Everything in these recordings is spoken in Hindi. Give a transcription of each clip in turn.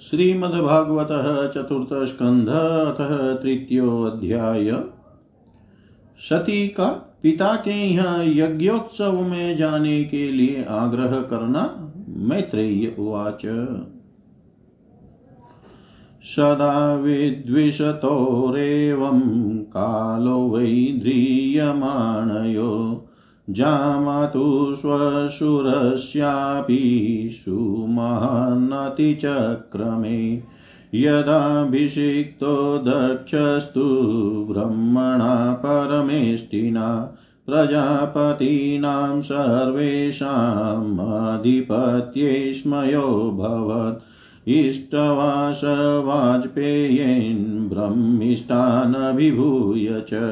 श्रीमद्भागवत चतुर्थ स्कंध अतः तृतीयोध्याय सती का पिता के यहाँ यज्ञोत्सव में जाने के लिए आग्रह करना मैत्रेय उवाच। सदा विद्विषतोरेवं कालो वै ध्रियमाणयो। जामातु श्वशुरस्यापि सुमहान्नतिचक्रमे यदाभिषिक्तो दक्षस्तु ब्रह्मणा परमेष्टिना प्रजापतीनां सर्वेषामधिपत्येष्मयोऽभवत् इष्टवास वाजपेयेन् ब्रह्मिष्ठानभिभूय च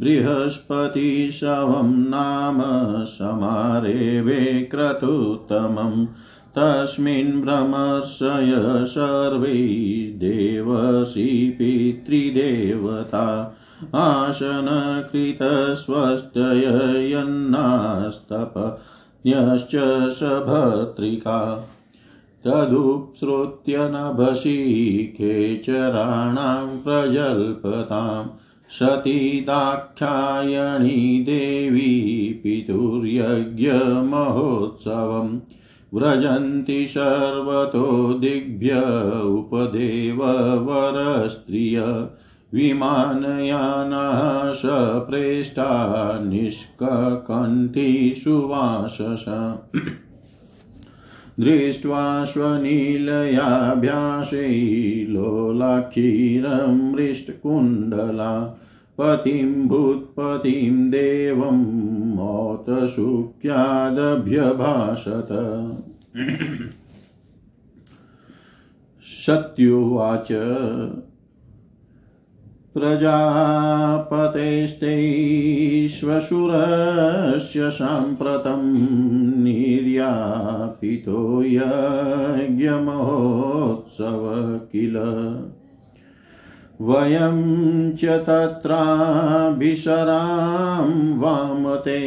बृहस्पतिशवं नाम समारेवे क्रतुत्तमम् तस्मिन् भ्रमर्षय सर्वै देवसी पितृदेवता। आसनकृतस्वस्तयन्नास्तपन्यश्च सभर्त्रिका तदुत्सृत्य नभसि खेचराणां प्रजल्पताम्। सती दाक्षायणी देवी पितुर्यज्ञमहोत्सवम् व्रजन्ति सर्वतो दिग्भ्य उपदेववरस्त्रिय विमानयानः सप्रेष्टा निष्ककण्ठी सुवासस दृष्ट्वा स्वनीलयाभ्यासै लोलाक्षीरमृष्टकुण्डला पतिं भूत्पतिं देवं मौतसुख्यादभ्यभाषत सत्युवाच प्रजापतेस्तैश्वशुरस्य साम्प्रतं निर्यापितो यज्ञमहोत्सव किल। वयं च तत्राभिसरां वामते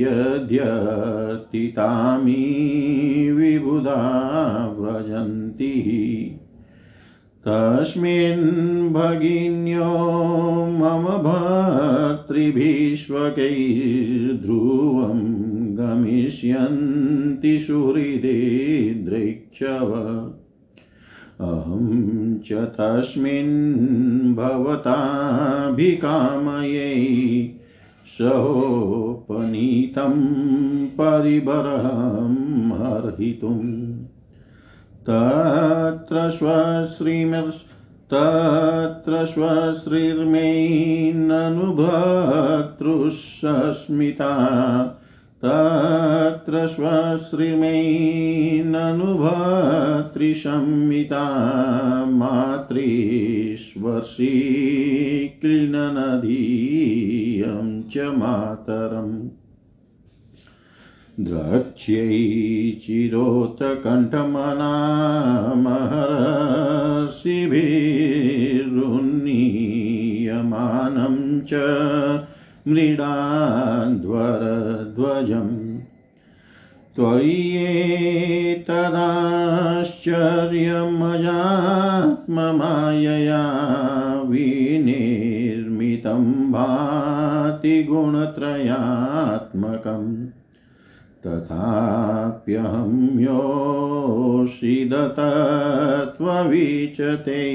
यद्यतितामी विबुधा व्रजन्ति। तस्मिन् भगिन्यो मम भर्तृभिष्वकैर्ध्रुवं गमिष्यन्ति सुहृदे दृक्षव अहं च तस्मिन् भवताभिकामयै सहोपनीतं परिबरम् अर्हितुम् तत्र स्वश्रीमर् तत्र स्वश्रीर्मे ननुभर्तृसस्मिता तत्र स्वश्रीमैननुभर्तृसंमिता मातृष्वर्षी क्लीननदीयं च मातरम्। द्रक्ष्यै चिरोत्कण्ठमनामहर्षिभिरुन्नीयमानं च मृडाध्वरध्वजम् त्वय्येतदाश्चर्यमजात्ममायया विनिर्मितं भाति गुणत्रयात्मकम्। तथाप्यहं योषिदतत्त्वविचते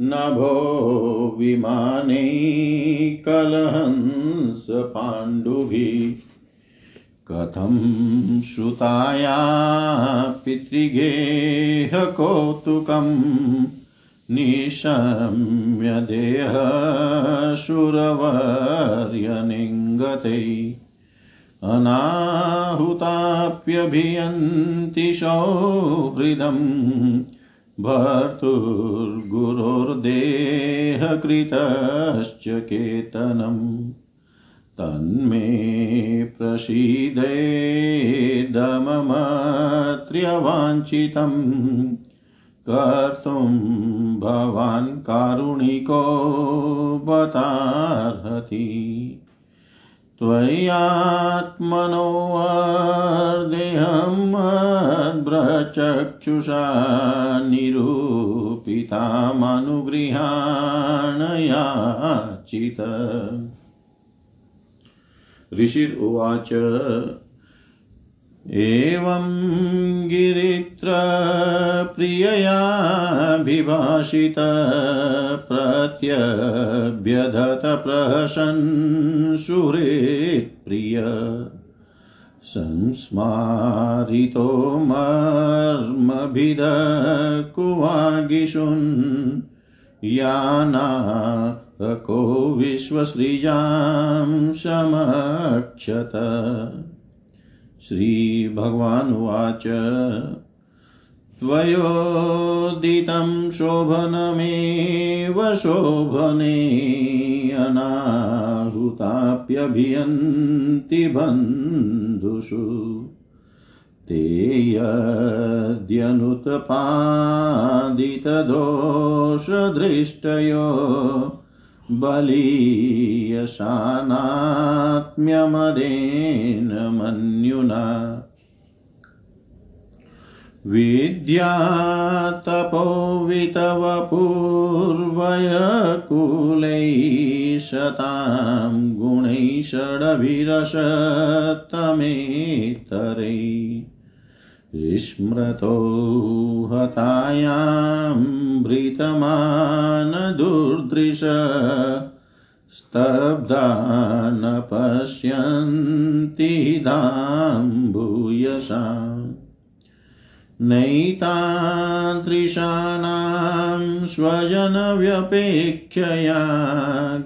नभो विमाने कलहंस पाण्डुभिः कथं श्रुताया पितृगेहकौतुकं निशम्य देहशुरवर्यनिङ्गते अनाहुताप्यभियन्ति सौहृदम् भर्तुर्गुरोर्देहकृतश्च केतनम्। तन्मे प्रसीदेदममत्र्यवाञ्छितं कर्तुं भवान् कारुणिको बतार्हति त्वयात्मनोऽर्देहमद्भ्रचक्षुषा निरूपितामनुगृहाणयाचित ऋषिर्वाच एवं गिरित्रप्रियया विभाषित प्रत्यभ्यधत प्रहसन् सुहृत्प्रिय संस्मारितो मर्मभिदकुवागिषुन् याना को विश्वसृजां समक्षत। श्रीभगवानुवाच। त्वयोदितं शोभनमेव शोभने अनाहुताप्यभियन्ति बन्धुषु। ते यद्यनुत्पादितदोषदृष्टयो बलीयशानात्म्यमदेन मन्युना। विद्यातपोवितवपूर्वयकुलैः शतां गुणैः स्मृतो हतायां भृतमानदुर्दृश स्तब्धा न पश्यन्ति दां भूयसाम् नैतादृशानां स्वजनव्यपेक्षया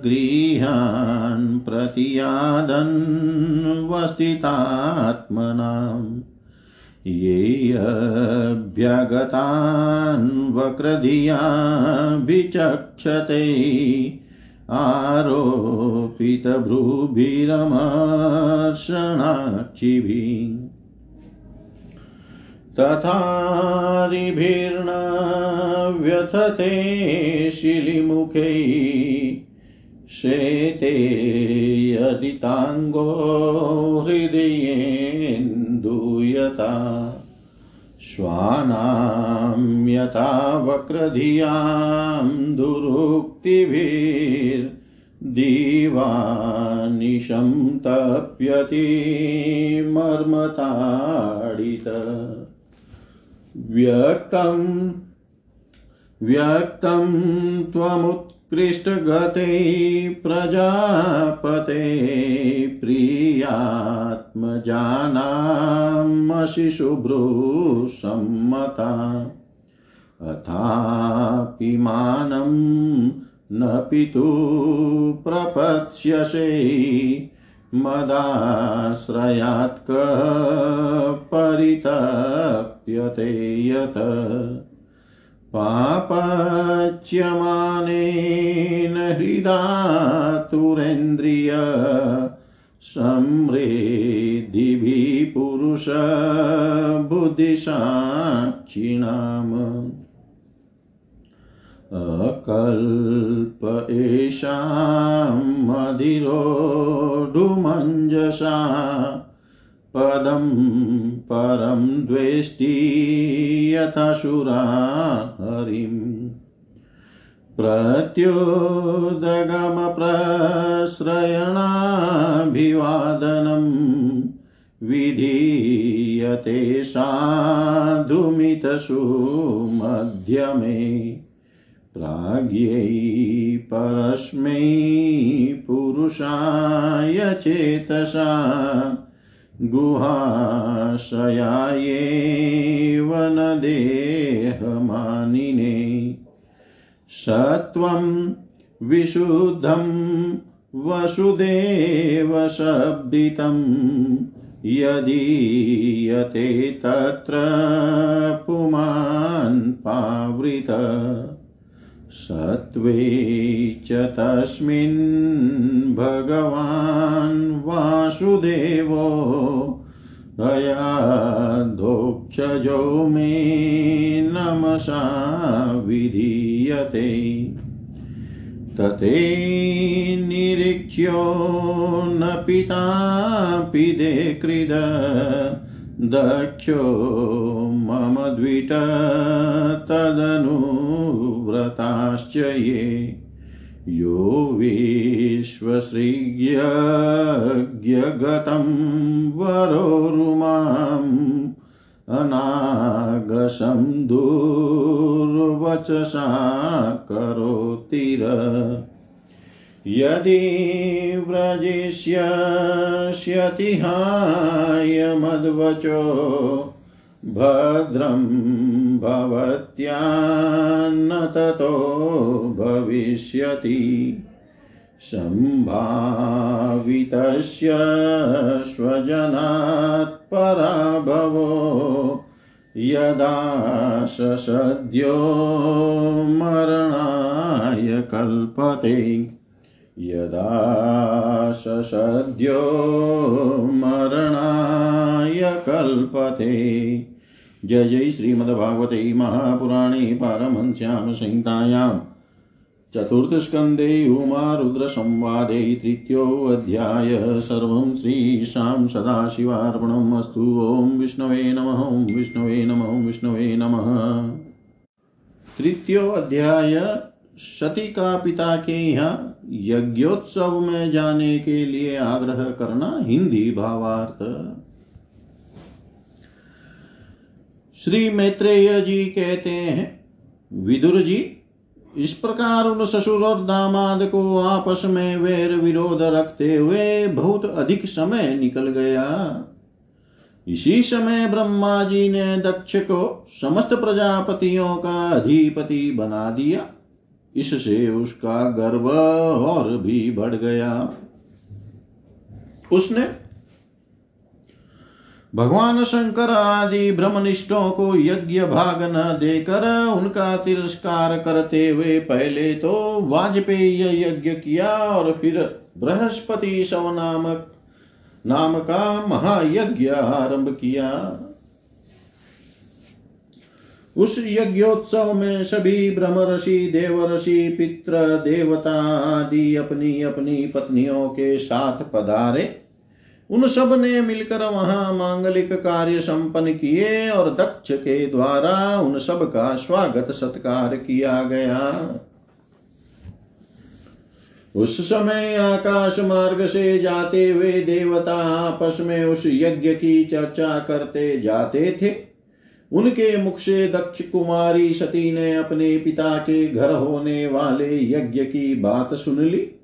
गृहान् प्रतियादन्वस्थितात्मनाम् ये अभ्यगतान् वक्रधिया विचक्षते आरोपितभ्रूभिरमर्षणाक्षिभिः तथारिभिर्न व्यथते शिलिमुखैः शेते यदिताङ्गो हृदयेन्दूयता श्वानां यथा वक्रधियाँ दुरुक्तिभिर्दिवानिशं तप्यति मर्मताडित। व्यक्तं व्यक्तं त्वमुत् कृष्टगते प्रजापते प्रियात्मजानामसि शुभ्रुसम्मता अथापि मानं न पितु प्रपत्स्यसे मदाश्रयात् कः परितप्यते यथ पापच्यमानेन हृदातुरेन्द्रिय समृद्धिभिः पुरुषबुद्धिसाक्षिणाम् अकल्प एषां मधिरोढुमञ्जसा पदं परं द्वेष्टि यथाशुरा हरिम् प्रत्युदगमप्रश्रयणाभिवादनं विधीयते साधुमितसु मध्यमे प्राज्ञै परस्मै पुरुषाय चेतसा गुहाशयायेव न देहमानिने सत्वं विशुद्धं वसुदेवशब्दितं यदीयते तत्र पुमान् पावृत। सत्त्वे च तस्मिन् भगवान् वासुदेवो दयाधोक्षजो मे नमसा विधीयते। तते निरीक्ष्यो न पितापि देकृद दक्षो मम द्विट तदनुव्रताश्च ये। यो विश्वसृज्ञगतं वरोरुमाम् अनागसं दुर्वचसा करोतिर। यदि व्रजिष्यस्यतिहायमद्वचो भद्रं भवत्यान्न ततो भविष्यति। सम्भावितस्य स्वजनात् पराभवो यदा ससद्यो मरणाय कल्पते। यदा ससद्यो मरणाय कल्पते। जय जय श्रीमद्भागवते महापुराणे पारमहंस्यां संहितायाम् चतुर्थस्कन्धे उमारुद्रसंवादे तृतीयोऽध्याय। सर्वं श्रीशां सदाशिवार्पणम् अस्तु। ॐ विष्णवे नमः, ॐ विष्णवे नमः विष्णवे नमः। तृतीयो अध्याय सती का पिता के यहाँ यज्ञोत्सव में जाने के लिए आग्रह करना हिंदी भावार्थ। श्री मैत्रेय जी कहते हैं, विदुर जी, इस प्रकार उन ससुर और दामाद को आपस में वैर विरोध रखते हुए बहुत अधिक समय निकल गया। इसी समय ब्रह्मा जी ने दक्ष को समस्त प्रजापतियों का अधिपति बना दिया। इससे उसका गर्व और भी बढ़ गया। उसने भगवान शंकर आदि ब्रह्मनिष्ठों को यज्ञ भाग न देकर उनका तिरस्कार करते हुए पहले तो वाजपेयी यज्ञ किया और फिर बृहस्पति शव नामक नाम का महायज्ञ आरंभ किया। उस यज्ञोत्सव में सभी ब्रह्म ऋषि, देव ऋषि पित्र देवता आदि अपनी अपनी पत्नियों के साथ पधारे। उन सबने मिलकर वहाँ मांगलिक कार्य संपन्न किए और दक्ष के द्वारा उन सब का स्वागत सत्कार किया गया। उस समय आकाश मार्ग से जाते हुए देवता आपस में उस यज्ञ की चर्चा करते जाते थे। उनके मुख से दक्ष कुमारी सती ने अपने पिता के घर होने वाले यज्ञ की बात सुन ली।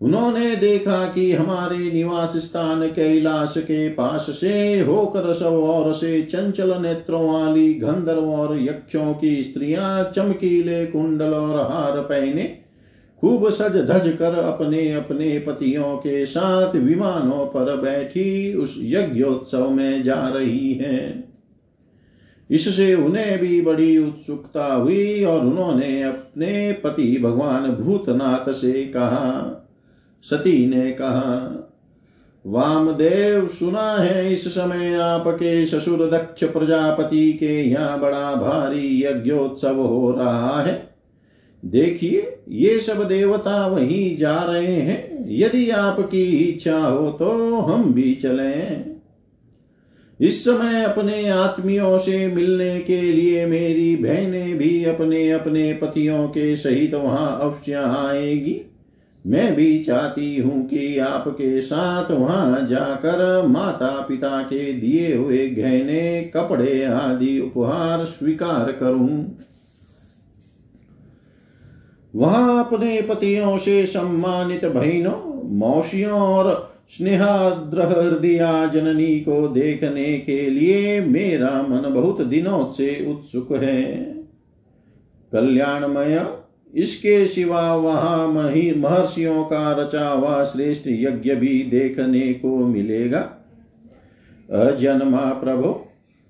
उन्होंने देखा कि हमारे निवास स्थान कैलाश के पास से होकर सब और से चंचल नेत्रों वाली गंधर्व और यक्षों की स्त्रियाँ चमकीले कुंडल और हार पहने खूब सज धज कर अपने अपने पतियों के साथ विमानों पर बैठी उस यज्ञोत्सव में जा रही हैं। इससे उन्हें भी बड़ी उत्सुकता हुई और उन्होंने अपने पति भगवान भूतनाथ से कहा सती ने कहा, वामदेव, सुना है इस समय आपके ससुर दक्ष प्रजापति के यहाँ बड़ा भारी यज्ञोत्सव हो रहा है। देखिए, ये सब देवता वहीं जा रहे हैं। यदि आपकी इच्छा हो तो हम भी चलें। इस समय अपने आत्मियों से मिलने के लिए मेरी बहनें भी अपने अपने पतियों के सहित वहाँ अवश्य आएगी। मैं भी चाहती हूँ कि आपके साथ वहाँ जाकर माता पिता के दिए हुए गहने, कपड़े आदि उपहार स्वीकार करूँ। वहाँ अपने पतियों से सम्मानित बहनों, मौसियों और स्नेहाद्र हृदया जननी को देखने के लिए मेरा मन बहुत दिनों से उत्सुक है। कल्याणमय इसके सिवा वहाँ मही महर्षियों का रचा हुआ श्रेष्ठ यज्ञ भी देखने को मिलेगा। अजन्मा प्रभु,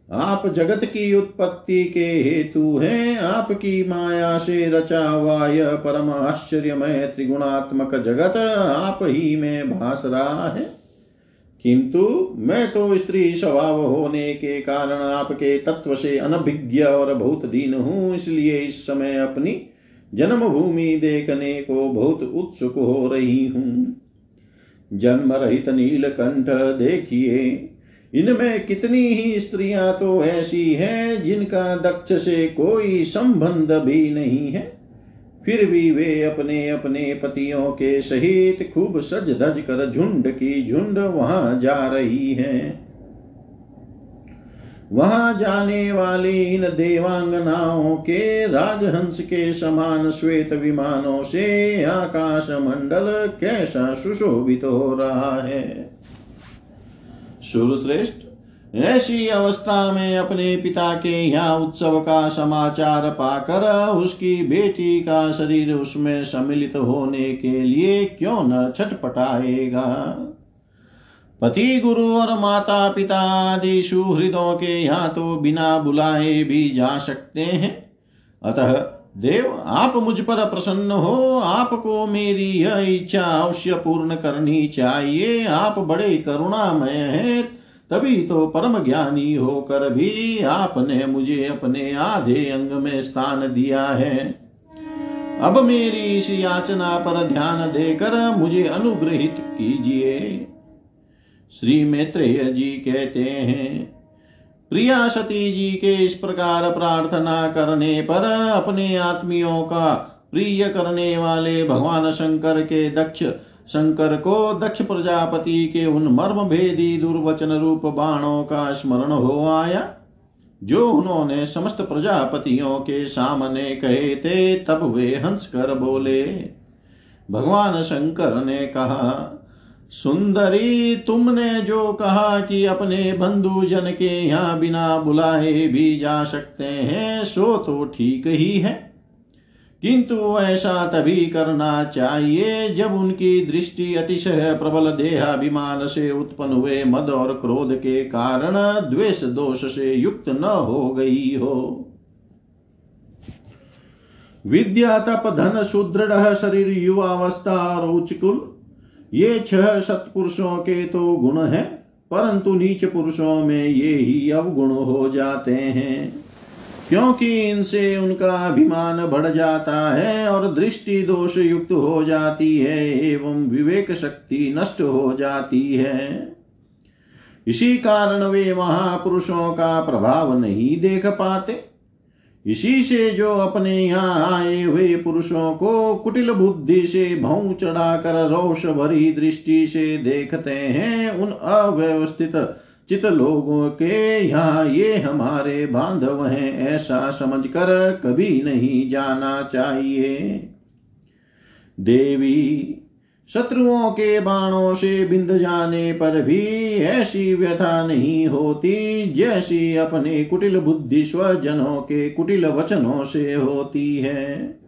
आप जगत की उत्पत्ति के हेतु हैं। आपकी माया से रचा हुआ यह परम आश्चर्यमय त्रिगुणात्मक जगत आप ही में भास रहा है। किंतु मैं तो स्त्री स्वभाव होने के कारण आपके तत्व से अनभिज्ञ और बहुत दीन हूँ, इसलिए इस समय अपनी जन्मभूमि देखने को बहुत उत्सुक हो रही हूँ। जन्म रहित नीलकंठ देखिए, इनमें कितनी ही स्त्रियाँ तो ऐसी हैं जिनका दक्ष से कोई संबंध भी नहीं है। फिर भी वे अपने अपने पतियों के सहित खूब सज धज कर झुंड की झुंड वहाँ जा रही हैं। वहाँ जाने वाली इन देवांगनाओं के राजहंस के समान श्वेत विमानों से आकाश मंडल कैसा सुशोभित हो रहा है। सुरश्रेष्ठ, ऐसी अवस्था में अपने पिता के यहाँ उत्सव का समाचार पाकर उसकी बेटी का शरीर उसमें सम्मिलित होने के लिए क्यों न छटपटाएगा? पति गुरु और माता पिता आदि सुहृदों के यहाँ तो बिना बुलाए भी जा सकते हैं। अतः, देव, आप मुझ पर प्रसन्न हो, आपको मेरी यह इच्छा अवश्य पूर्ण करनी चाहिए। आप बड़े करुणामय हैं, तभी तो परम ज्ञानी होकर भी आपने मुझे अपने आधे अंग में स्थान दिया है। अब मेरी इस याचना पर ध्यान देकर मुझे अनुग्रहित कीजिए। श्री मैत्रेय जी कहते हैं प्रिया सती जी के इस प्रकार प्रार्थना करने पर अपने आत्मियों का प्रिय करने वाले भगवान शंकर के दक्ष शंकर को दक्ष प्रजापति के उन मर्म भेदी दुर्वचन रूप बाणों का स्मरण हो आया। जो उन्होंने समस्त प्रजापतियों के सामने कहे थे, तब वे हंस कर बोले। भगवान शंकर ने कहा सुंदरी, तुमने जो कहा कि अपने बंधु जन के यहाँ बिना बुलाए भी जा सकते हैं, सो तो ठीक ही है। किंतु ऐसा तभी करना चाहिए जब उनकी दृष्टि अतिशय प्रबल देहाभिमान से उत्पन्न हुए मद और क्रोध के कारण द्वेष दोष से युक्त न हो गई हो। विद्या तप धन सुदृढ़ शरीर युवावस्था और उच्चकुल ये छह सत्पुरुषों के तो गुण हैं, परंतु नीच पुरुषों में ये ही अवगुण हो जाते हैं। क्योंकि इनसे उनका अभिमान बढ़ जाता है और दृष्टि दोष युक्त हो जाती है, एवं विवेक शक्ति नष्ट हो जाती है। इसी कारण वे महापुरुषों का प्रभाव नहीं देख पाते। इसी से जो अपने यहाँ आए हुए पुरुषों को कुटिल बुद्धि से भौ चढ़ाकर रोष भरी दृष्टि से देखते हैं उन अव्यवस्थित चित लोगों के यहाँ ये हमारे बांधव हैं, ऐसा समझकर कभी नहीं जाना चाहिए। देवी शत्रुओं के बाणों से बिंद जाने पर भी ऐसी व्यथा नहीं होती, जैसी अपने कुटिल बुद्धि स्वजनों के कुटिल वचनों से होती है।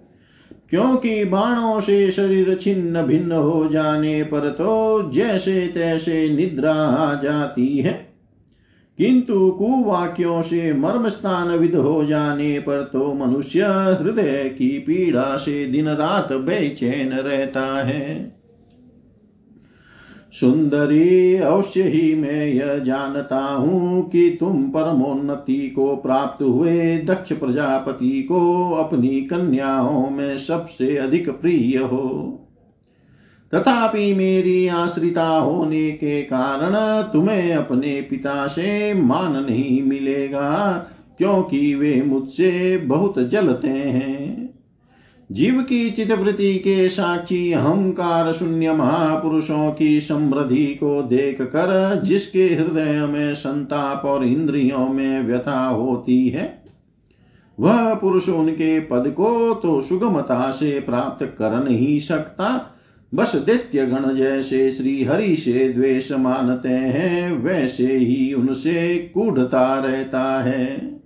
क्योंकि बाणों से शरीर छिन्न भिन्न हो जाने पर तो जैसे तैसे निद्रा आ जाती है। किंतु कुवाक्यों से मर्म स्थान विद हो जाने पर तो मनुष्य हृदय की पीड़ा से दिन रात बेचैन रहता है। सुंदरी अवश्य ही मैं यह जानता हूँ कि तुम परमोन्नति को प्राप्त हुए दक्ष प्रजापति को अपनी कन्याओं में सबसे अधिक प्रिय हो। तथापि मेरी आश्रिता होने के कारण तुम्हें अपने पिता से मान नहीं मिलेगा, क्योंकि वे मुझसे बहुत जलते हैं। जीव की चितवृत्ति के साक्षी अहंकार शून्य महापुरुषों की समृद्धि को देख कर जिसके हृदय में संताप और इंद्रियों में व्यथा होती है, वह पुरुष उनके पद को तो सुगमता से प्राप्त कर नहीं सकता। बस दैत्य गण जैसे श्री हरि से द्वेष मानते हैं, वैसे ही उनसे कूढ़ता रहता है।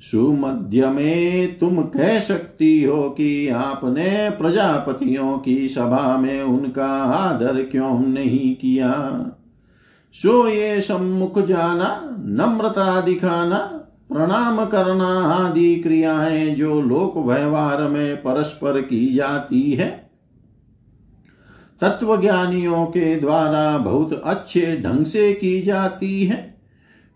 सुमध्य में तुम कह सकती हो कि आपने प्रजापतियों की सभा में उनका आदर क्यों नहीं किया? सो ये सम्मुख जाना, नम्रता दिखाना, प्रणाम करना आदि क्रियाएँ जो लोक व्यवहार में परस्पर की जाती है। तत्वज्ञानियों के द्वारा बहुत अच्छे ढंग से की जाती है।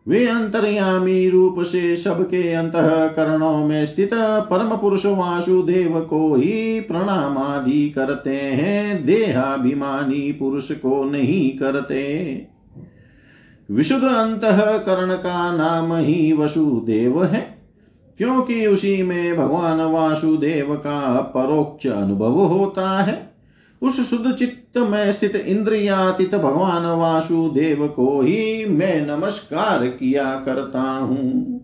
वे अंतर्यामी रूप से सबके अंतकरणों में स्थित परम पुरुष वासुदेव को ही प्रणाम आदि करते हैं। देहाभिमानी पुरुष को नहीं करते। विशुद्ध अंतकरण का नाम ही वसुदेव है, क्योंकि उसी में भगवान वासुदेव का परोक्ष अनुभव होता है। उस शुद्ध चित्त में स्थित इंद्रियातीत भगवान वासुदेव को ही मैं नमस्कार किया करता हूँ।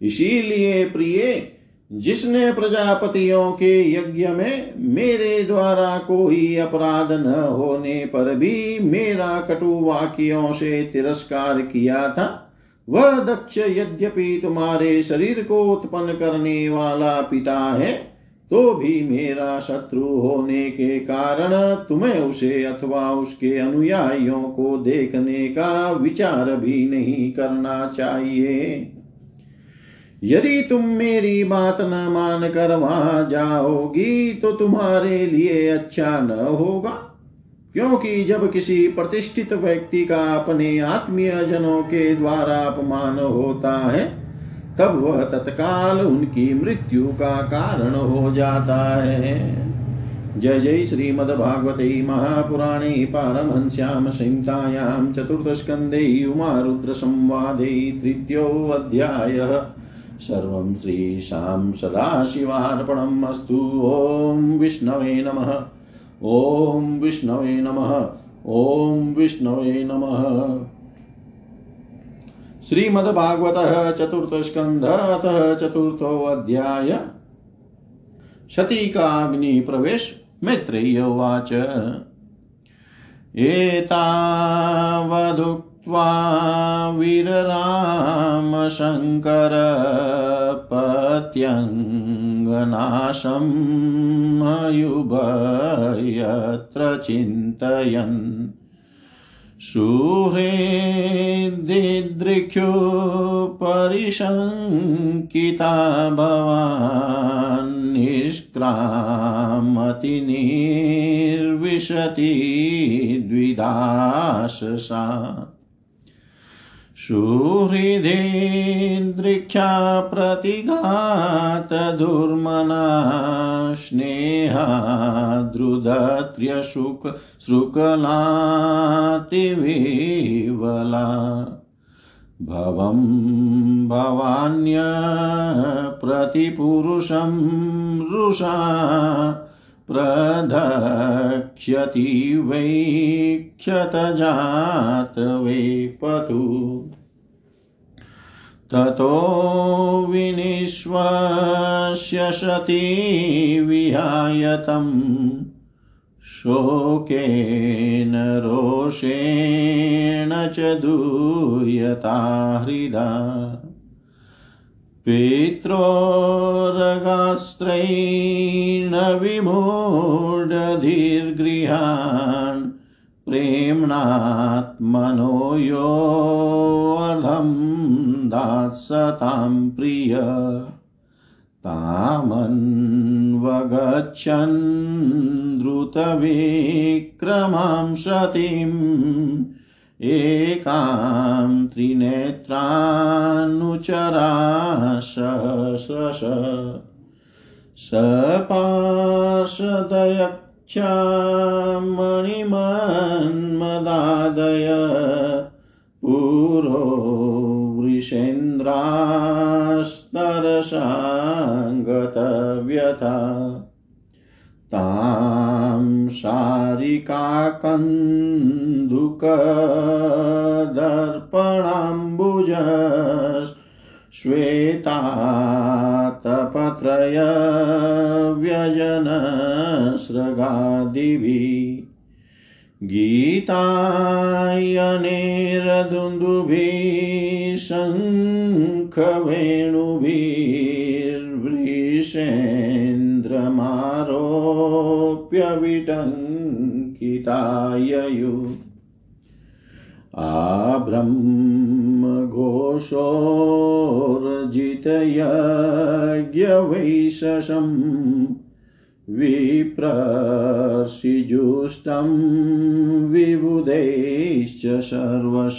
इसीलिए प्रिय, जिसने प्रजापतियों के यज्ञ में मेरे द्वारा कोई अपराध न होने पर भी मेरा कटु वाक्यों से तिरस्कार किया था, वह दक्ष यद्यपि तुम्हारे शरीर को उत्पन्न करने वाला पिता है तो भी मेरा शत्रु होने के कारण तुम्हें उसे अथवा उसके अनुयायियों को देखने का विचार भी नहीं करना चाहिए। यदि तुम मेरी बात न मान कर वहाँ जाओगी तो तुम्हारे लिए अच्छा न होगा, क्योंकि जब किसी प्रतिष्ठित व्यक्ति का अपने आत्मीय जनों के द्वारा अपमान होता है तब वह तत्काल उनकी मृत्यु का कारण हो जाता है। जय जय श्रीमद्भागवते महापुराणे पारमहंस्यां संहितायां चतुर्थस्कन्धे उमारुद्रसंवादे तृतीयोऽध्यायः। सर्वं श्रीशां सदाशिवार्पणम् अस्तु। ॐ विष्णवे नमः। ॐ विष्णवे नमः। ॐ विष्णवे नमः। श्रीमद्भागवत चतुर्थ स्कंध अतः चतुर्थोऽध्याय। शती का अग्नि प्रवेश मैत्रेय उवाच एतावदुक्त्वा वीररामशङ्कर पत्यङ्गनाशम् अयुभयत्र चिन्तयन्। सुहृदिदृक्षु परिशङ्किता भवान् निष्क्रामतिनिर्विशति द्विदाशसा सुहृदेन्द्रिक्षा प्रतिघातदुर्मना स्नेहाद्रुदत्र्यशुक श्रुकलातिविवला भवं भवान्य प्रतिपुरुषं रुषा प्रधक्ष्यति वै क्षतजात वै पतु। ततो विनिश्वस्य सती विहाय तं शोकेन रोषेण च दूयता हृदा। पित्रोरगास्त्रैण विमूढधीर्गृहान् प्रेम्णात्मनो योऽर्धं दात्सतां प्रिय। तामन्वगच्छन् द्रुतविक्रमां सतीम् एकां त्रिनेत्रानुचराशश। सपार्षदयक्षा मणिमन्मदादय पुरो वृषेन्द्रास्तरसाङ्गतव्यथा तां सारिकाकन्दुकदर्पणाम्बुज श्वेतातपत्रय व्यजनसृगादिभिः गीतायनेरदुन्दुभिः शङ्खवेणुभिः वृषेन्द्रमारोप्य विटङ्किताययु आब्रह्मघोषोर्जितयज्ञवैशसम् विप्रसिजुष्टं विबुधैश्च सर्वश।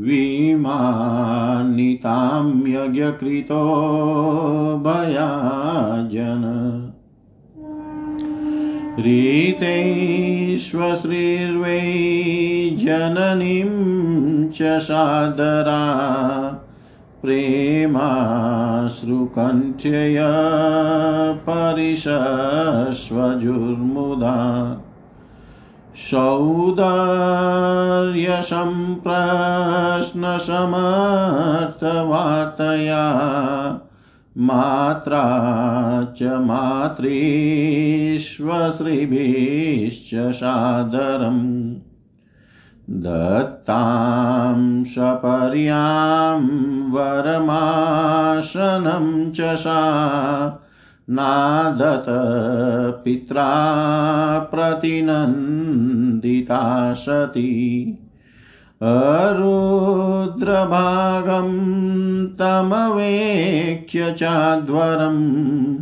विमानितां यज्ञकृतो भयाजन। रीतैश्वश्रीर्वै जननीं च सादरा। प्रेमाश्रुकण्ठ्यय परिशश्वजुर्मुदा सौदर्यसम्प्रश्नसमर्थवार्तया मात्रा च मातृष्वश्रीभिश्च सादरम्। दत्तां सपर्यां वरमासनं च सा नादत पित्रा प्रतिनन्दिता सती अरुद्रभागं तमवेक्ष्य चाध्वरम्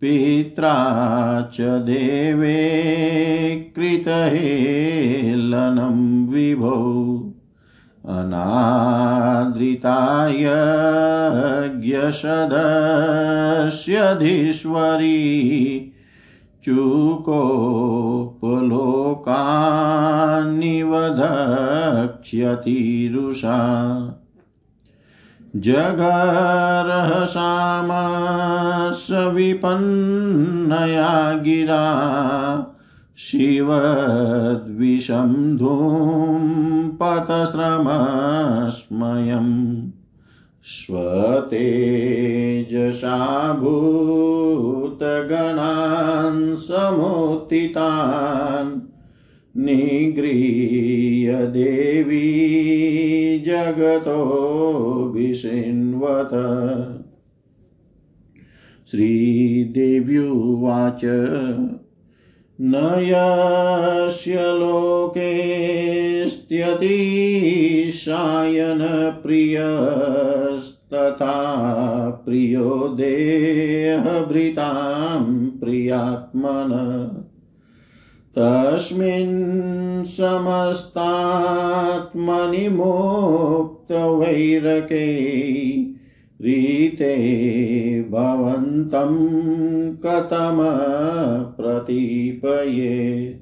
पित्रा च देवे कृतहेलनं विभो। अनादृतायज्ञसदस्यधीश्वरी चुकोपलोकान्निवधक्ष्यतिरुषा जगर्हसामसविपन्नया गिरा शिवद्विषं धूम्पतश्रमस्मयम् स्वतेजसा भूतगणान् समुत्थितान् निगृह्य देवी जगतोऽभिषिन्वत श्रीदेव्युवाच न यस्य लोकेस्त्यतिशायनप्रियस्तथा प्रियो देहभृतां प्रियात्मन तस्मिन् समस्तात्मनि मोक्तवैरकै रीते भवन्तं कथमप्रतीपये।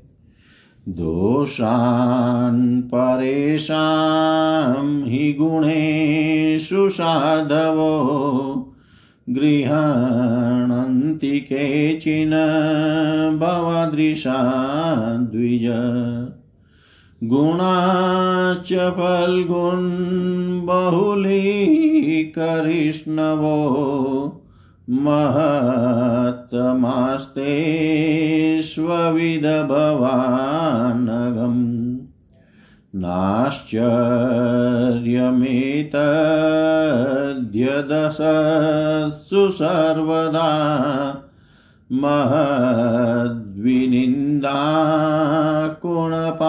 दोषान् परेषां हि गुणेषु साधवो। गृह्णन्ति केचिन भवदृशा गुणाश्च फल्गुन् बहुलीकरिष्णवो महत्तमास्तेष्वविदभवानगम् नाश्चर्यमेतद्यदसत्सु सर्वदा महद्विनिन्दा कुणपात्मवादिषु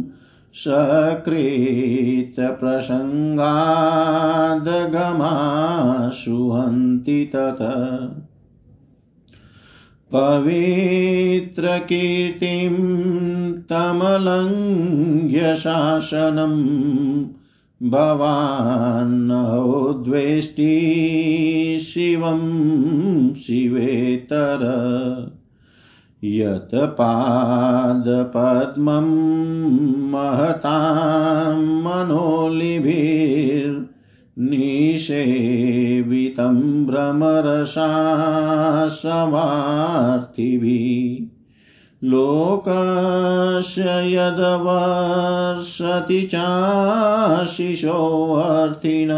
सकृतप्रसङ्गादगमाशु हन्ति तत्। पवित्रकीर्तिं तमलङ्घ्य शासनम् भवान्नहो द्वेष्टि शिवं शिवेतर। यत् पादपद्मं महतां मनोलिभिर्निषेवितं भ्रमरसासवार्थिभिः लोकस्य यद्वर्षति चाशिषोऽर्थिन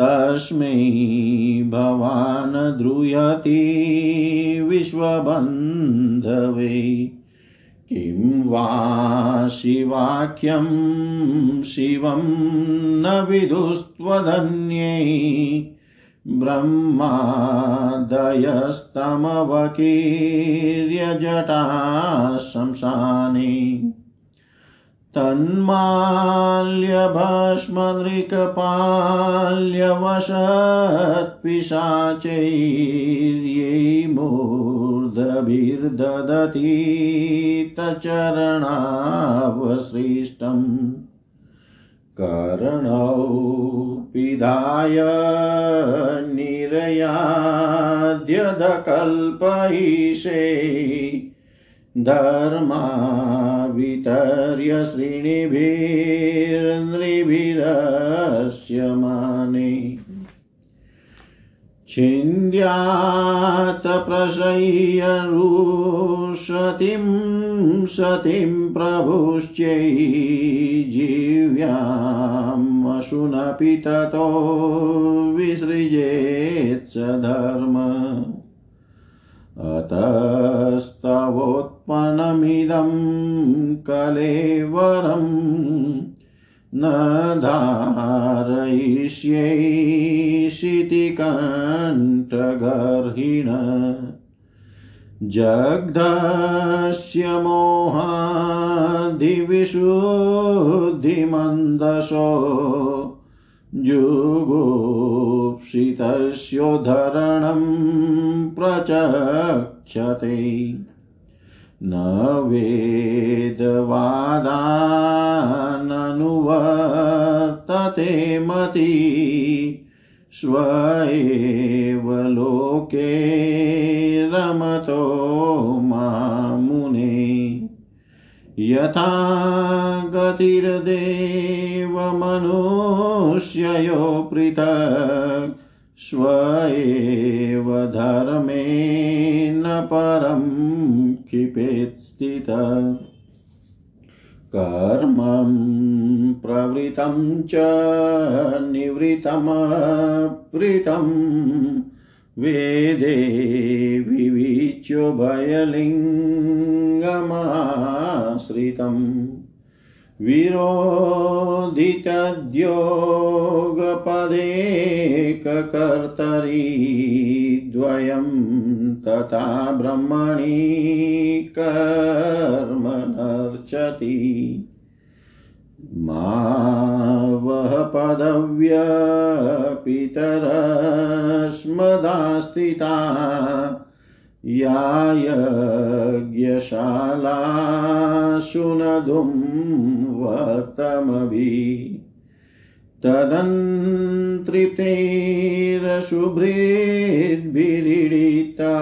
तस्मै भवान् द्रूयति विश्वबन्धवे। किं वा शिवाख्यं शिवं न विदुस्त्वधन्यै। ब्रह्मादयस्तमवकीर्यजटा शंसानि तन्माल्यभस्मदृक्पाल्यवशत्पिशाचैर्यै मूर्धभिर्दधति तचरणावसृष्टम् पिधाय निर्याद्यदकल्पयिषे धर्मा वितर्य श्रेणिभिर्नृभिरस्य माने। छिन्द्यात् प्रशय्यरुषतिं सतिं प्रभुश्चै जीव्यामशुनपि ततो विसृजेत् धर्म। अतस्तवोत्पन्नमिदं कलेवरम् न धारयिष्यै शितिकण्ठगर्हिण जग्धस्य मोहादिविशुद्धिमन्दशो जुगुप्सितस्योद्धरणं प्रचक्षते। न वेदवादाननुवर्तते मति स्व एव लोके रमतो मामुने। यथा गतिर्देवमनुष्ययो पृथक् स्व एव धर्मेण परं क्षिपेत् स्थित कर्मं प्रवृतं च निवृत्तमप्रीतं। वेदे विविच्योभयलिङ्गमाश्रितम् विरोधितद्योगपदेककर्तरी द्वयं तथा ब्रह्मणि कर्म नर्चति। मा वः पदव्यपितरस्मदास्थिता या यज्ञशालासु नधुं वर्तमभि। तदन्तृप्तैरशुभृद्भिरीडिता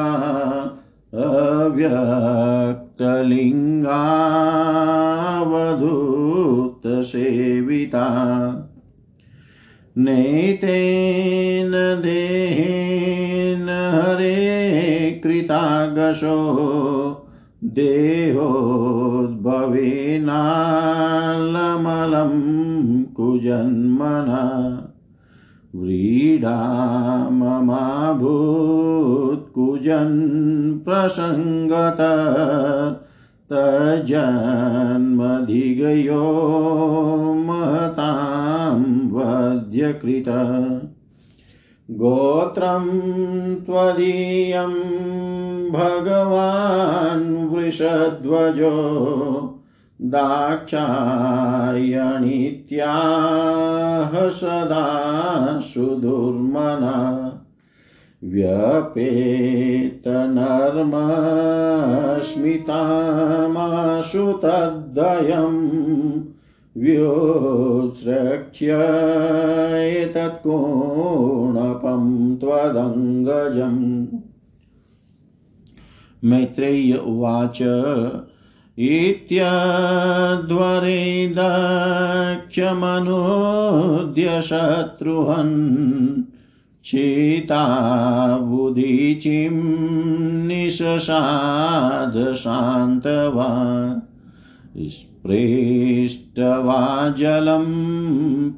अव्यक्तलिङ्गावधूतसेविता। नैतेन देहेन हरे कृतागशो देहोद्भवेनालमलं कुजन्मना व्रीडाममाभूत्कुजन् प्रसङ्गत तजन्मधिगयो महतां वध्यकृत। गोत्रं त्वदीयं भगवान् वृषध्वजो दाक्षायणीत्याह सदा सुदुर्मना व्यपेतनर्मस्मितामाशु तद्वयं व्योत्स्रक्ष्य एतत्कोणपं त्वदङ्गजम्। मैत्रेय्य उवाच इत्यध्वरेदक्षमनुद्य शत्रुहन् चेताबुदीचिं निशसादशान्तवान् स्पृष्ट्वा जलं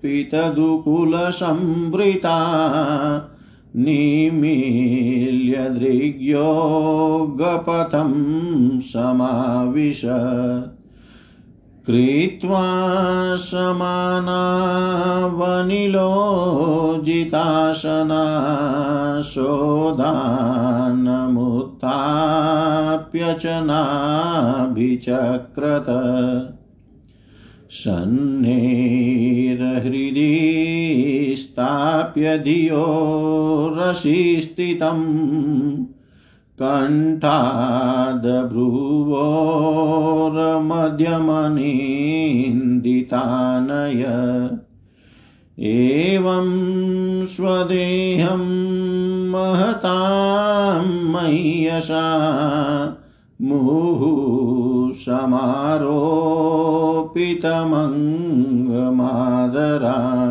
पितदुकुलसंवृता निमील्य दृग्योगपथं समाविश। कृत्वा समानावनिलोजितासना शोधानमुत्थाप्य च नाभिचक्रत। सन्नेरहृदि स्थाप्य धियो रसिस्थितम् कण्ठादभ्रुवोर्मध्यमनिन्दितानय। एवं स्वदेहं महतां मह्यसा मुहुः समारोपितमङ्गमादरा।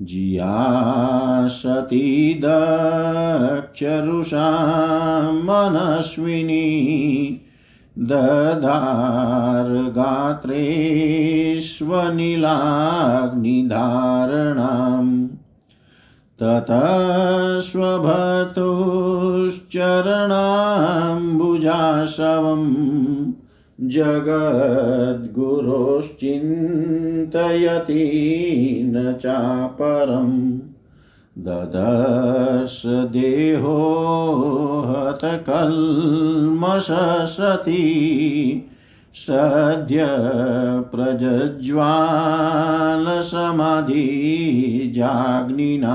जियासती दक्षरुषा मनस्विनी दधार्गात्रेष्वनिलाग्निधारणाम् ततस्वभतुश्चरणाम्बुजाशवं जगद्गुरोश्चिन्तयति न चापरम् ददर्श देहो हतकल्मषसति सद्य प्रज्ज्वालसमाधिजाग्निना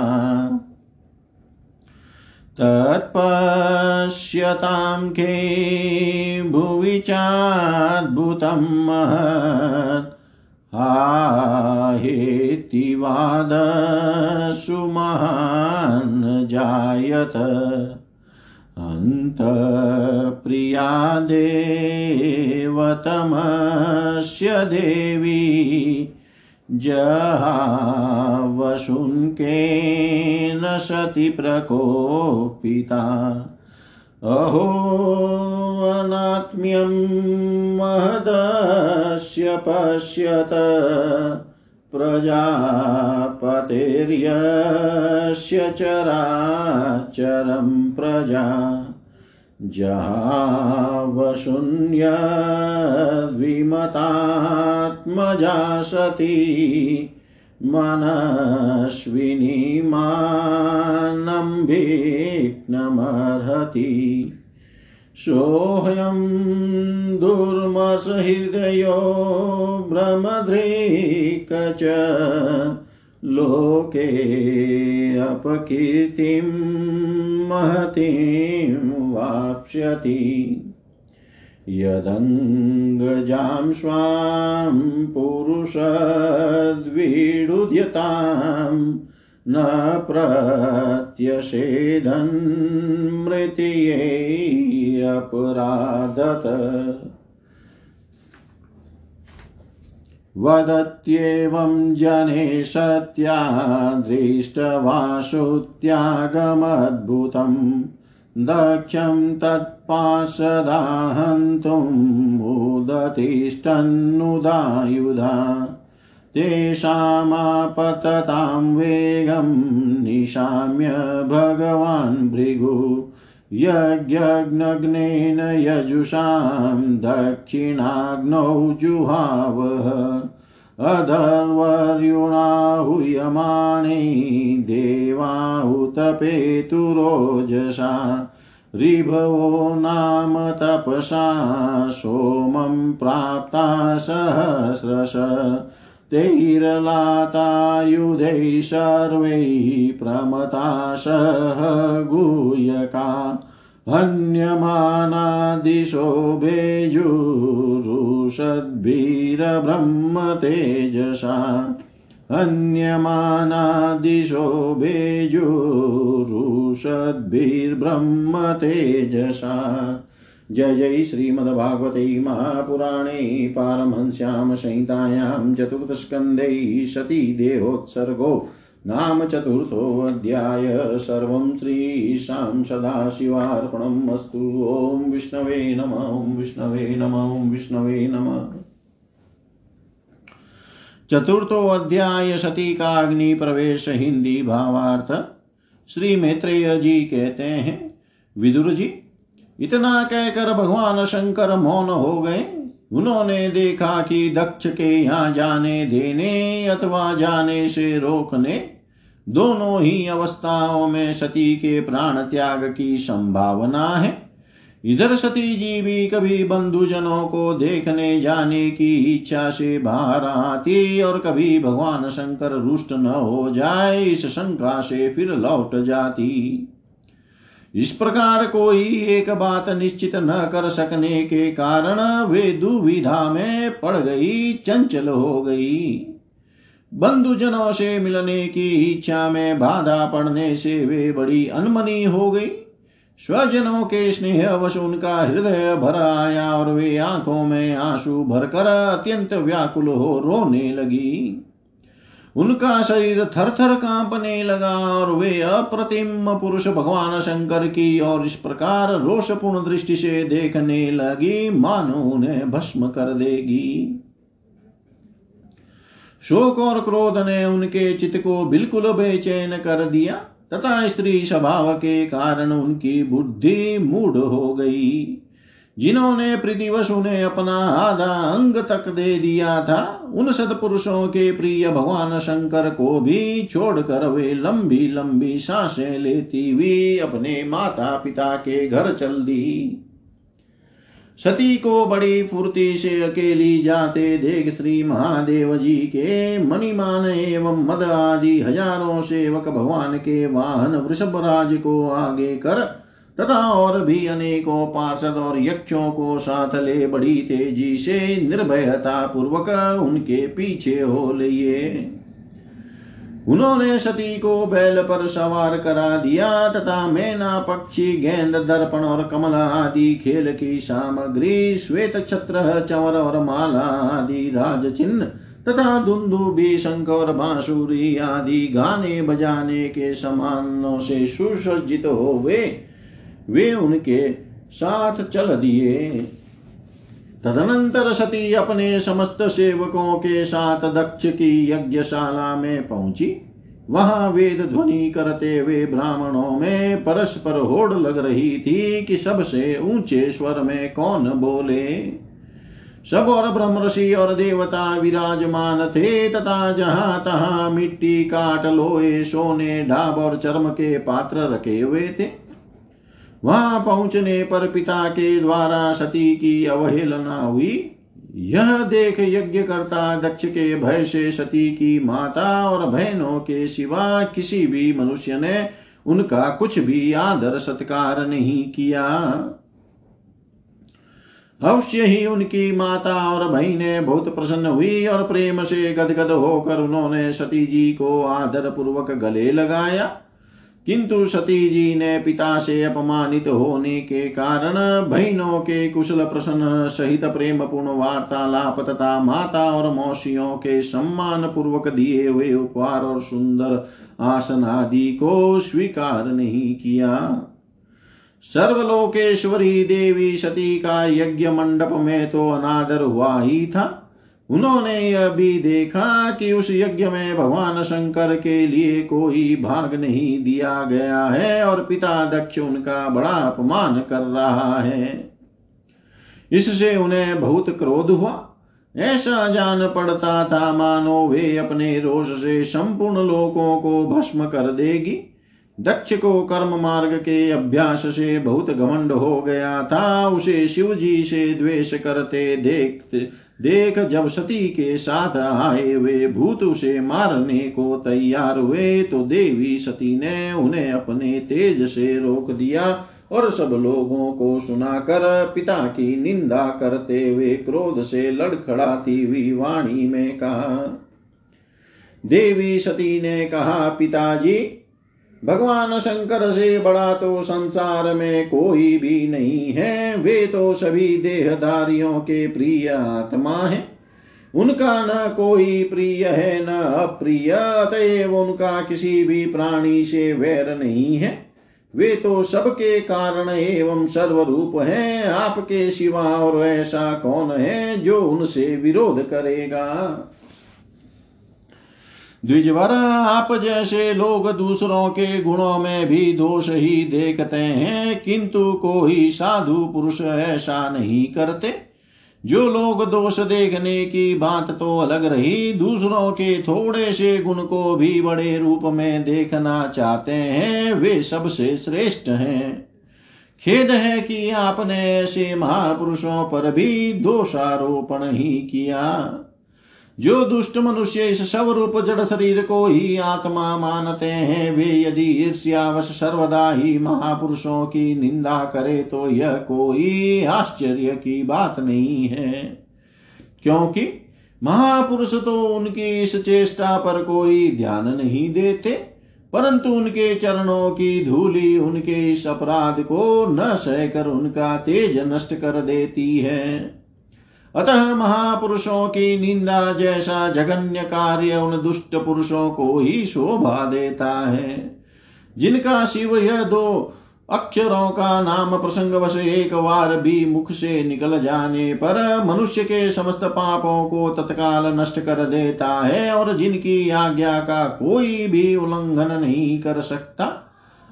तत्पश्यतां के भुवि चाद्भुतं महत्। आहेतिवादसु महान् जायत। अन्तप्रिया देवतमस्य देवी जहावशुन्केन सति प्रकोपिता। अहोवनात्म्यं महदस्य पश्यत प्रजापतिर्यस्य चराचरं प्रजा। जहावशून्यद्विमतात्मजा सती मनस्विनी मानम्भिक्नमर्हति सोऽयं दुर्मसहृदयो भ्रमद्रेक च लोके अपकीर्तिं महतीं वाप्स्यति। यदङ्गजां स्वां पुरुषद्विडुध्यतां न प्रत्यषेधन्मृतिये अपराधत। वदत्येवं जने सत्या दृष्टवासुत्यागमद्भुतं। दक्षं तत्पार्षदाहन्तुमुदतिष्ठन्नुदायुधा तेषामापततां वेगं निशाम्य भगवान् भृगु। यज्ञग्नेन यजुषां दक्षिणाग्नौ जुहावः। अधर्वर्युणाहुयमाणे देवाहुतपेतुरोजसा ऋभवो नाम तपसा सोमं प्राप्ता सहस्रश। तैर्लातायुधैः सर्वैः प्रमताशः गुयका हन्यमानादिशो भेजुरुषद्भिरब्रह्मतेजसा हन्यमानादिशो भेजुरुषद्भिर्ब्रह्मतेजसा जय जय श्रीमद्भागवते महापुराणे पारमहंस्यां संहितायां चतुर्थस्कन्धे सती देहोत्सर्गो नाम चतुर्थोऽध्याय सर्वं श्रीशां सदाशिवार्पणम् अस्तु। ॐ विष्णवे नम, ॐ विष्णवे नम, ॐ विष्णवे नमः। चतुर्थो अध्याय सती का अग्नि प्रवेश हिंदी भावार्थ। श्री मैत्रेय जी कहते हैं, विदुर जी इतना कहकर भगवान शंकर मौन हो गए। उन्होंने देखा कि दक्ष के यहाँ जाने, देने अथवा जाने से रोकने, दोनों ही अवस्थाओं में सती के प्राण त्याग की संभावना है। इधर सती जी भी कभी बंधुजनों को देखने जाने की इच्छा से बाहर आती और कभी भगवान शंकर रुष्ट न हो जाए, इस शंका से फिर लौट जाती। इस प्रकार कोई एक बात निश्चित न कर सकने के कारण वे दुविधा में पड़ गई, चंचल हो गई। बंधुजनों से मिलने की इच्छा में बाधा पड़ने से वे बड़ी अनमनी हो गई। स्वजनों के स्नेह वश उनका हृदय भर आया और वे आँखों में आँसू भरकर अत्यंत व्याकुल हो रोने लगी। उनका शरीर थर थर कांपने लगा और वे अप्रतिम पुरुष भगवान शंकर की और इस प्रकार रोषपूर्ण दृष्टि से देखने लगी। मानो उन्हें भस्म कर देगी। शोक और क्रोध ने उनके चित्त को बिल्कुल बेचैन कर दिया, तथा स्त्री स्वभाव के कारण उनकी बुद्धि मूड हो गई। जिन्होंने प्रतिवश उन्हें अपना आधा अंग तक दे दिया था, उन सदपुरुषों के प्रिय भगवान शंकर को भी छोड़कर वे लंबी लंबी साँसें लेती हुई अपने माता पिता के घर चल दी। सती को बड़ी फुर्ती से अकेली जाते देख श्री महादेव जी के मणिमान एवं मद आदि हज़ारों सेवक भगवान के वाहन वृषभ राज को आगे कर तथा और भी अनेकों पार्षद और यक्षों को साथ ले बड़ी तेज़ी से निर्भयता पूर्वक उनके पीछे हो लिए। उन्होंने सती को बैल पर सवार करा दिया तथा मैना, पक्षी, गेंद, दर्पण और कमला आदि खेल की सामग्री, श्वेत छत्र चवर और माला आदि, राज चिन्ह तथा भी शंख और बांसुरी आदि गाने बजाने के समानों से सुसज्जित हो वे वे उनके साथ चल दिए। तदनंतर सती अपने समस्त सेवकों के साथ दक्ष की यज्ञशाला में पहुँची। वहाँ वेद ध्वनि करते हुए ब्राह्मणों में परस्पर होड़ लग रही थी कि सबसे ऊँचे स्वर में कौन बोले। सब और ब्रह्म ऋषि और देवता विराजमान थे तथा जहाँ तहां मिट्टी काट, लोहे, सोने, ढाब और चर्म के पात्र रखे हुए थे। वहाँ पहुँचने पर पिता के द्वारा सती की अवहेलना हुई। यह देख यज्ञ करता दक्ष के भय से सती की माता और बहनों के सिवा किसी भी मनुष्य ने उनका कुछ भी आदर सत्कार नहीं किया। अवश्य ही उनकी माता और बहने बहुत प्रसन्न हुई और प्रेम से गदगद होकर उन्होंने सती जी को आदर पूर्वक गले लगाया। किंतु सती जी ने पिता से अपमानित होने के कारण बहनों के कुशल प्रसन्न सहित प्रेम पूर्ण वार्तालाप तथा माता और मौसियों के सम्मान पूर्वक दिए हुए उपहार और सुंदर आसन आदि को स्वीकार नहीं किया। सर्वलोकेश्वरी देवी सती का यज्ञ मंडप में तो अनादर हुआ ही था। उन्होंने यह भी देखा कि उस यज्ञ में भगवान शंकर के लिए कोई भाग नहीं दिया गया है और पिता दक्ष उनका बड़ा अपमान कर रहा है। इससे उन्हें बहुत क्रोध हुआ। ऐसा जान पड़ता था मानो वे अपने रोष से संपूर्ण लोगों को भस्म कर देगी। दक्ष को कर्म मार्ग के अभ्यास से बहुत घमंड हो गया था। उसे शिव जी से द्वेष करते देखते देख जब सती के साथ आए हुए भूत उसे मारने को तैयार हुए तो देवी सती ने उन्हें अपने तेज से रोक दिया और सब लोगों को सुनाकर पिता की निंदा करते हुए क्रोध से लड़खड़ाती हुई वाणी में कहा, देवी सती ने कहा, पिताजी भगवान शंकर से बड़ा तो संसार में कोई भी नहीं है। वे तो सभी देहधारियों के प्रिय आत्मा है। उनका न कोई प्रिय है, न अप्रिय, अतएव उनका किसी भी प्राणी से वैर नहीं है। वे तो सबके कारण एवं सर्वरूप हैं। आपके सिवा और ऐसा कौन है जो उनसे विरोध करेगा? द्विजवर आप जैसे लोग दूसरों के गुणों में भी दोष ही देखते हैं, किंतु कोई साधु पुरुष ऐसा नहीं करते। जो लोग दोष देखने की बात तो अलग रही, दूसरों के थोड़े से गुण को भी बड़े रूप में देखना चाहते हैं, वे सबसे श्रेष्ठ हैं। खेद है कि आपने ऐसे महापुरुषों पर भी दोषारोपण ही किया। जो दुष्ट मनुष्य इस सब रूप जड़ शरीर को ही आत्मा मानते हैं, वे यदि ईर्ष्यावश सर्वदा ही महापुरुषों की निंदा करे तो यह कोई आश्चर्य की बात नहीं है। क्योंकि महापुरुष तो उनकी इस चेष्टा पर कोई ध्यान नहीं देते, परंतु उनके चरणों की धूली उनके इस अपराध को न सहकर उनका तेज नष्ट कर देती है। अतः महापुरुषों की निंदा जैसा जघन्य कार्य उन दुष्ट पुरुषों को ही शोभा देता है। जिनका शिव यह दो अक्षरों का नाम प्रसंग वश एक बार भी मुख से निकल जाने पर मनुष्य के समस्त पापों को तत्काल नष्ट कर देता है और जिनकी आज्ञा का कोई भी उल्लंघन नहीं कर सकता।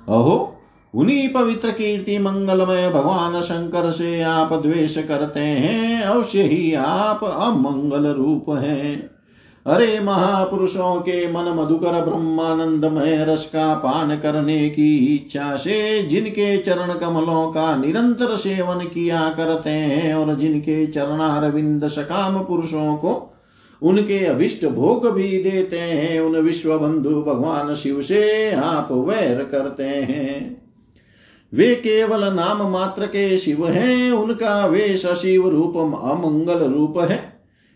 अहो उन्हीं पवित्र कीर्ति मंगलमय भगवान शंकर से आप द्वेष करते हैं, अवश्य ही आप अमंगल रूप हैं। अरे महापुरुषों के मन मधुकर ब्रह्मानंदमय रस का पान करने की इच्छा से जिनके चरण कमलों का निरंतर सेवन किया करते हैं और जिनके चरणारविंद सकाम पुरुषों को उनके अभिष्ट भोग भी देते हैं, उन विश्व बंधु भगवान शिव से आप वैर करते हैं। वे केवल नाम मात्र के शिव हैं, उनका वे सशिव रूप अमंगल रूप है।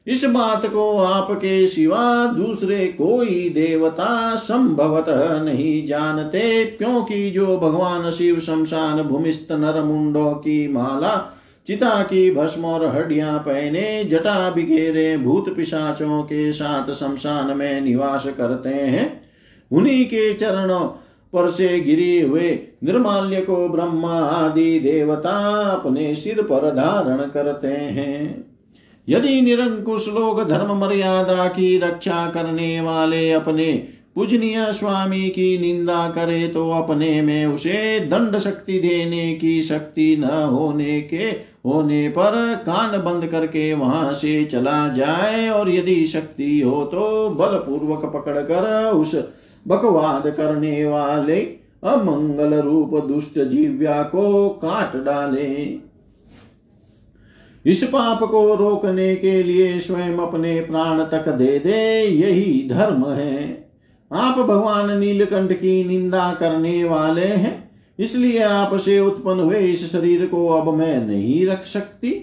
इस बात को आपके सिवा दूसरे कोई देवता संभवतः नहीं जानते, क्योंकि जो भगवान शिव शमशान भूमिस्थ नर मुंडो की माला, चिता की भस्म और हड्डियाँ पहने, जटा बिखेरे भूत पिशाचों के साथ शमशान में निवास करते हैं, उन्हीं के चरणों पर से गिरी हुए निर्माल्य को ब्रह्मा आदि देवता अपने सिर पर धारण करते हैं। यदि निरंकुश लोग धर्म मर्यादा की रक्षा करने वाले अपने पूजनीय स्वामी की निंदा करे तो अपने में उसे दंड शक्ति देने की शक्ति न होने के होने पर कान बंद करके वहाँ से चला जाए और यदि शक्ति हो तो बलपूर्वक पकड़कर उस बकवाद करने वाले अमंगल रूप दुष्ट जीव्या को काट डाले। इस पाप को रोकने के लिए स्वयं अपने प्राण तक दे दे, यही धर्म है। आप भगवान नीलकंठ की निंदा करने वाले हैं। इसलिए आपसे उत्पन्न हुए इस शरीर को अब मैं नहीं रख सकती।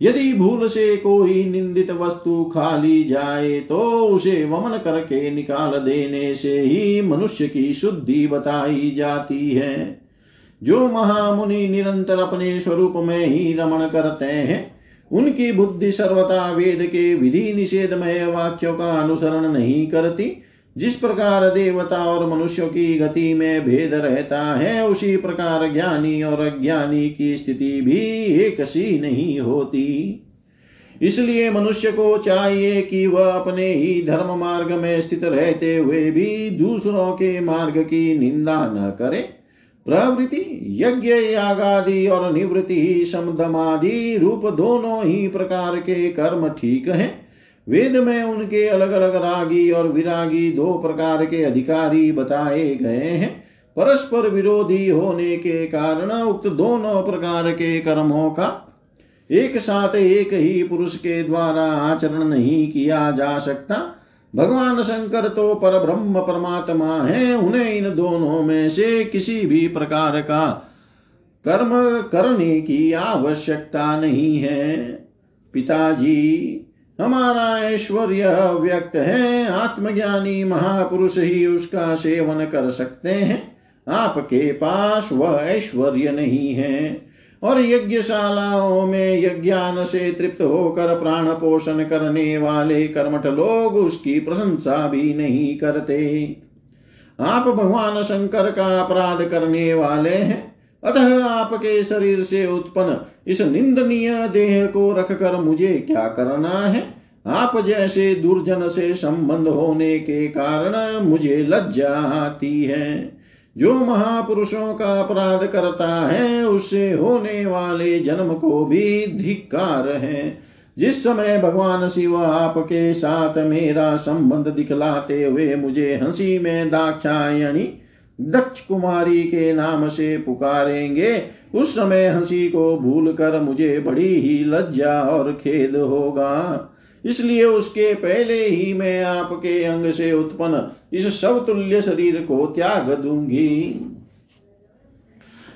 यदि भूल से कोई निंदित वस्तु खा ली जाए तो उसे वमन करके निकाल देने से ही मनुष्य की शुद्धि बताई जाती है। जो महामुनि निरंतर अपने स्वरूप में ही रमण करते हैं, उनकी बुद्धि सर्वथा वेद के विधि निषेधमय वाक्यों का अनुसरण नहीं करती। जिस प्रकार देवता और मनुष्यों की गति में भेद रहता है, उसी प्रकार ज्ञानी और अज्ञानी की स्थिति भी एक सी नहीं होती। इसलिए मनुष्य को चाहिए कि वह अपने ही धर्म मार्ग में स्थित रहते हुए भी दूसरों के मार्ग की निंदा न करे। प्रवृत्ति, यज्ञ, यागादि और निवृत्ति ही समदमादि रूप दोनों ही प्रकार के कर्म ठीक हैं। वेद में उनके अलग अलग रागी और विरागी दो प्रकार के अधिकारी बताए गए हैं। परस्पर विरोधी होने के कारण उक्त दोनों प्रकार के कर्मों का एक साथ एक ही पुरुष के द्वारा आचरण नहीं किया जा सकता। भगवान शंकर तो पर ब्रह्म परमात्मा है। उन्हें इन दोनों में से किसी भी प्रकार का कर्म करने की आवश्यकता नहीं है। पिताजी हमारा ऐश्वर्य व्यक्त है। आत्मज्ञानी महापुरुष ही उसका सेवन कर सकते हैं। आपके पास वह ऐश्वर्य नहीं है। और यज्ञशालाओं में यज्ञान से तृप्त होकर प्राण पोषण करने वाले कर्मठ लोग उसकी प्रशंसा भी नहीं करते। आप भगवान शंकर का अपराध करने वाले हैं। अतः आपके शरीर से उत्पन्न इस निंदनीय देह को रखकर मुझे क्या करना है? आप जैसे दुर्जन से संबंध होने के कारण मुझे लज्जा आती है। जो महापुरुषों का अपराध करता है, उससे होने वाले जन्म को भी धिक्कार है। जिस समय भगवान शिव आपके साथ मेरा संबंध दिखलाते हुए मुझे हँसी में दाक्षायणी, दक्ष कुमारी के नाम से पुकारेंगे उस समय हँसी को भूल कर मुझे बड़ी ही लज्जा और खेद होगा। इसलिए उसके पहले ही मैं आपके अंग से उत्पन्न इस तुल्य शरीर को त्याग दूँगी।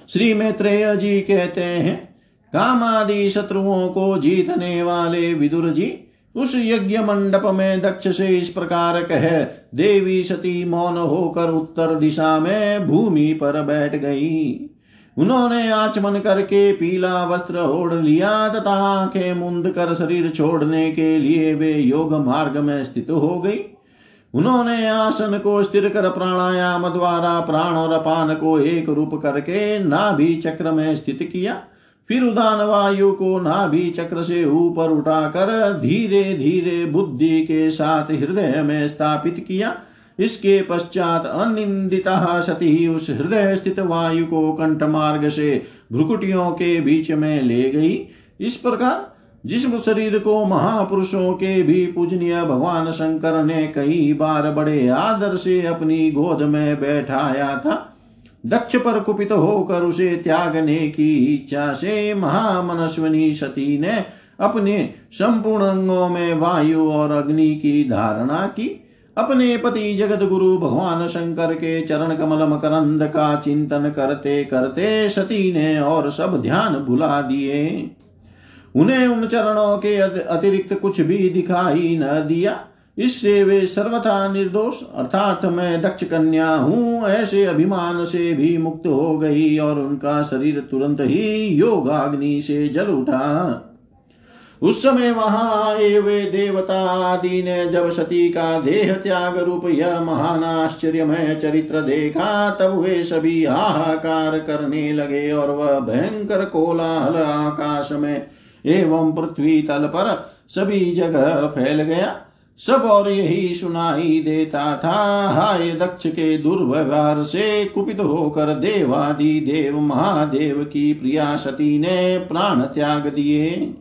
श्री मैत्रेय जी कहते हैं, कामादि शत्रुओं को जीतने वाले विदुर जी, उस यज्ञ मंडप में दक्ष से इस प्रकार कह, देवी सती मौन होकर उत्तर दिशा में भूमि पर बैठ गई। उन्होंने आचमन करके पीला वस्त्र ओढ़ लिया तथा आँखें मुंद कर शरीर छोड़ने के लिए वे योग मार्ग में स्थित हो गई। उन्होंने आसन को स्थिर कर प्राणायाम द्वारा प्राण और अपान को एक रूप करके नाभि चक्र में स्थित किया। फिर उदान वायु को नाभि चक्र से ऊपर उठाकर धीरे धीरे बुद्धि के साथ हृदय में स्थापित किया। इसके पश्चात अनिंदिता सती उस हृदय स्थित वायु को कंठ मार्ग से भ्रुकुटियों के बीच में ले गई। इस प्रकार जिस शरीर को महापुरुषों के भी पूजनीय भगवान शंकर ने कई बार बड़े आदर से अपनी गोद में बैठाया था, दक्ष पर कुपित होकर उसे त्यागने की इच्छा से महामनस्विनी सती ने अपने संपूर्ण अंगों में वायु और अग्नि की धारणा की। अपने पति जगत गुरु भगवान शंकर के चरण कमल मकरंद का चिंतन करते करते सती ने और सब ध्यान भुला दिए। उन्हें उन चरणों के अतिरिक्त कुछ भी दिखाई न दिया। इससे वे सर्वथा निर्दोष, अर्थात मैं दक्ष कन्या हूँ, ऐसे अभिमान से भी मुक्त हो गई और उनका शरीर तुरंत ही योगाग्नि से जल उठा। उस समय वहाँ आए वे देवता आदि ने जब सती का देह त्याग रूप यह महान आश्चर्यमय चरित्र देखा, तब वे सभी हाहाकार करने लगे और वह भयंकर कोलाहल आकाश में एवं पृथ्वी तल पर सभी जगह फैल गया। सब और यही सुनाई देता था। हाय, दक्ष के दुर्व्यवहार से कुपित होकर देवादि देव महादेव की प्रिया सती ने प्राण त्याग दिए।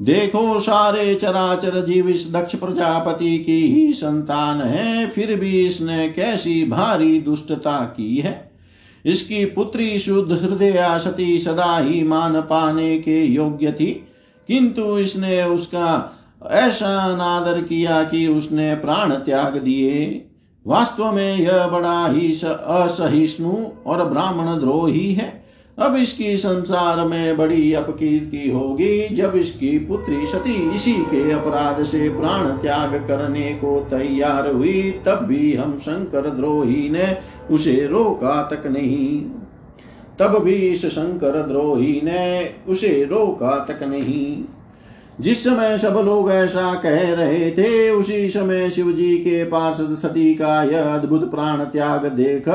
देखो सारे चराचर जीव इस दक्ष प्रजापति की ही संतान है, फिर भी इसने कैसी भारी दुष्टता की है। इसकी पुत्री शुद्ध हृदय सती सदा ही मान पाने के योग्य थी, किंतु इसने उसका ऐसा अनादर किया कि उसने प्राण त्याग दिए। वास्तव में यह बड़ा ही असहिष्णु और ब्राह्मण द्रोही है। अब इसकी संसार में बड़ी अपकीर्ति होगी, जब इसकी पुत्री सती इसी के अपराध से प्राण त्याग करने को तैयार हुई, तब भी हम शंकर द्रोही ने उसे रोका तक नहीं। तब भी इस शंकर द्रोही ने उसे रोका तक नहीं। जिस समय सब लोग ऐसा कह रहे थे, उसी समय शिव जी के पार्षद सती का यह अद्भुत प्राण त्याग देख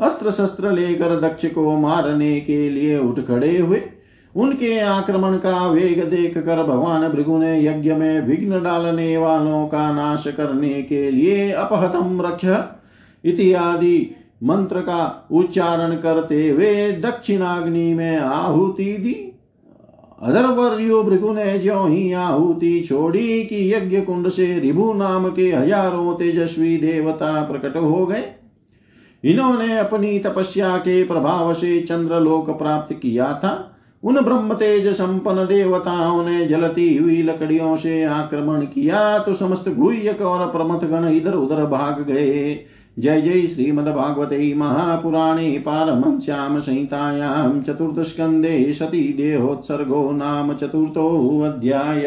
अस्त्र शस्त्र लेकर दक्ष को मारने के लिए उठ खड़े हुए। उनके आक्रमण का वेग देख कर भगवान भृगु ने यज्ञ में विघ्न डालने वालों का नाश करने के लिए अपहतम रक्ष, इत्यादि मंत्र का उच्चारण करते हुए दक्षिणाग्नि में आहुति दी। अधर्वर्यो भृगु ने जो ही आहुति छोड़ी कि यज्ञ कुंड से रिभु नाम के हज़ारों तेजस्वी देवता प्रकट हो गए। इन्होंने अपनी तपस्या के प्रभाव से चंद्रलोक प्राप्त किया था। उन ब्रह्म तेज संपन्न देवताओं ने जलती हुई लकड़ियों से आक्रमण किया तो समस्त गुह्यक और प्रमथ गण इधर उधर भाग गए। जय जय श्रीमद्भागवते महापुराणे पारमश्याम संहितायां चतुर्थस्कन्धे सती देहोत्सर्गो नाम चतुर्थोऽध्याय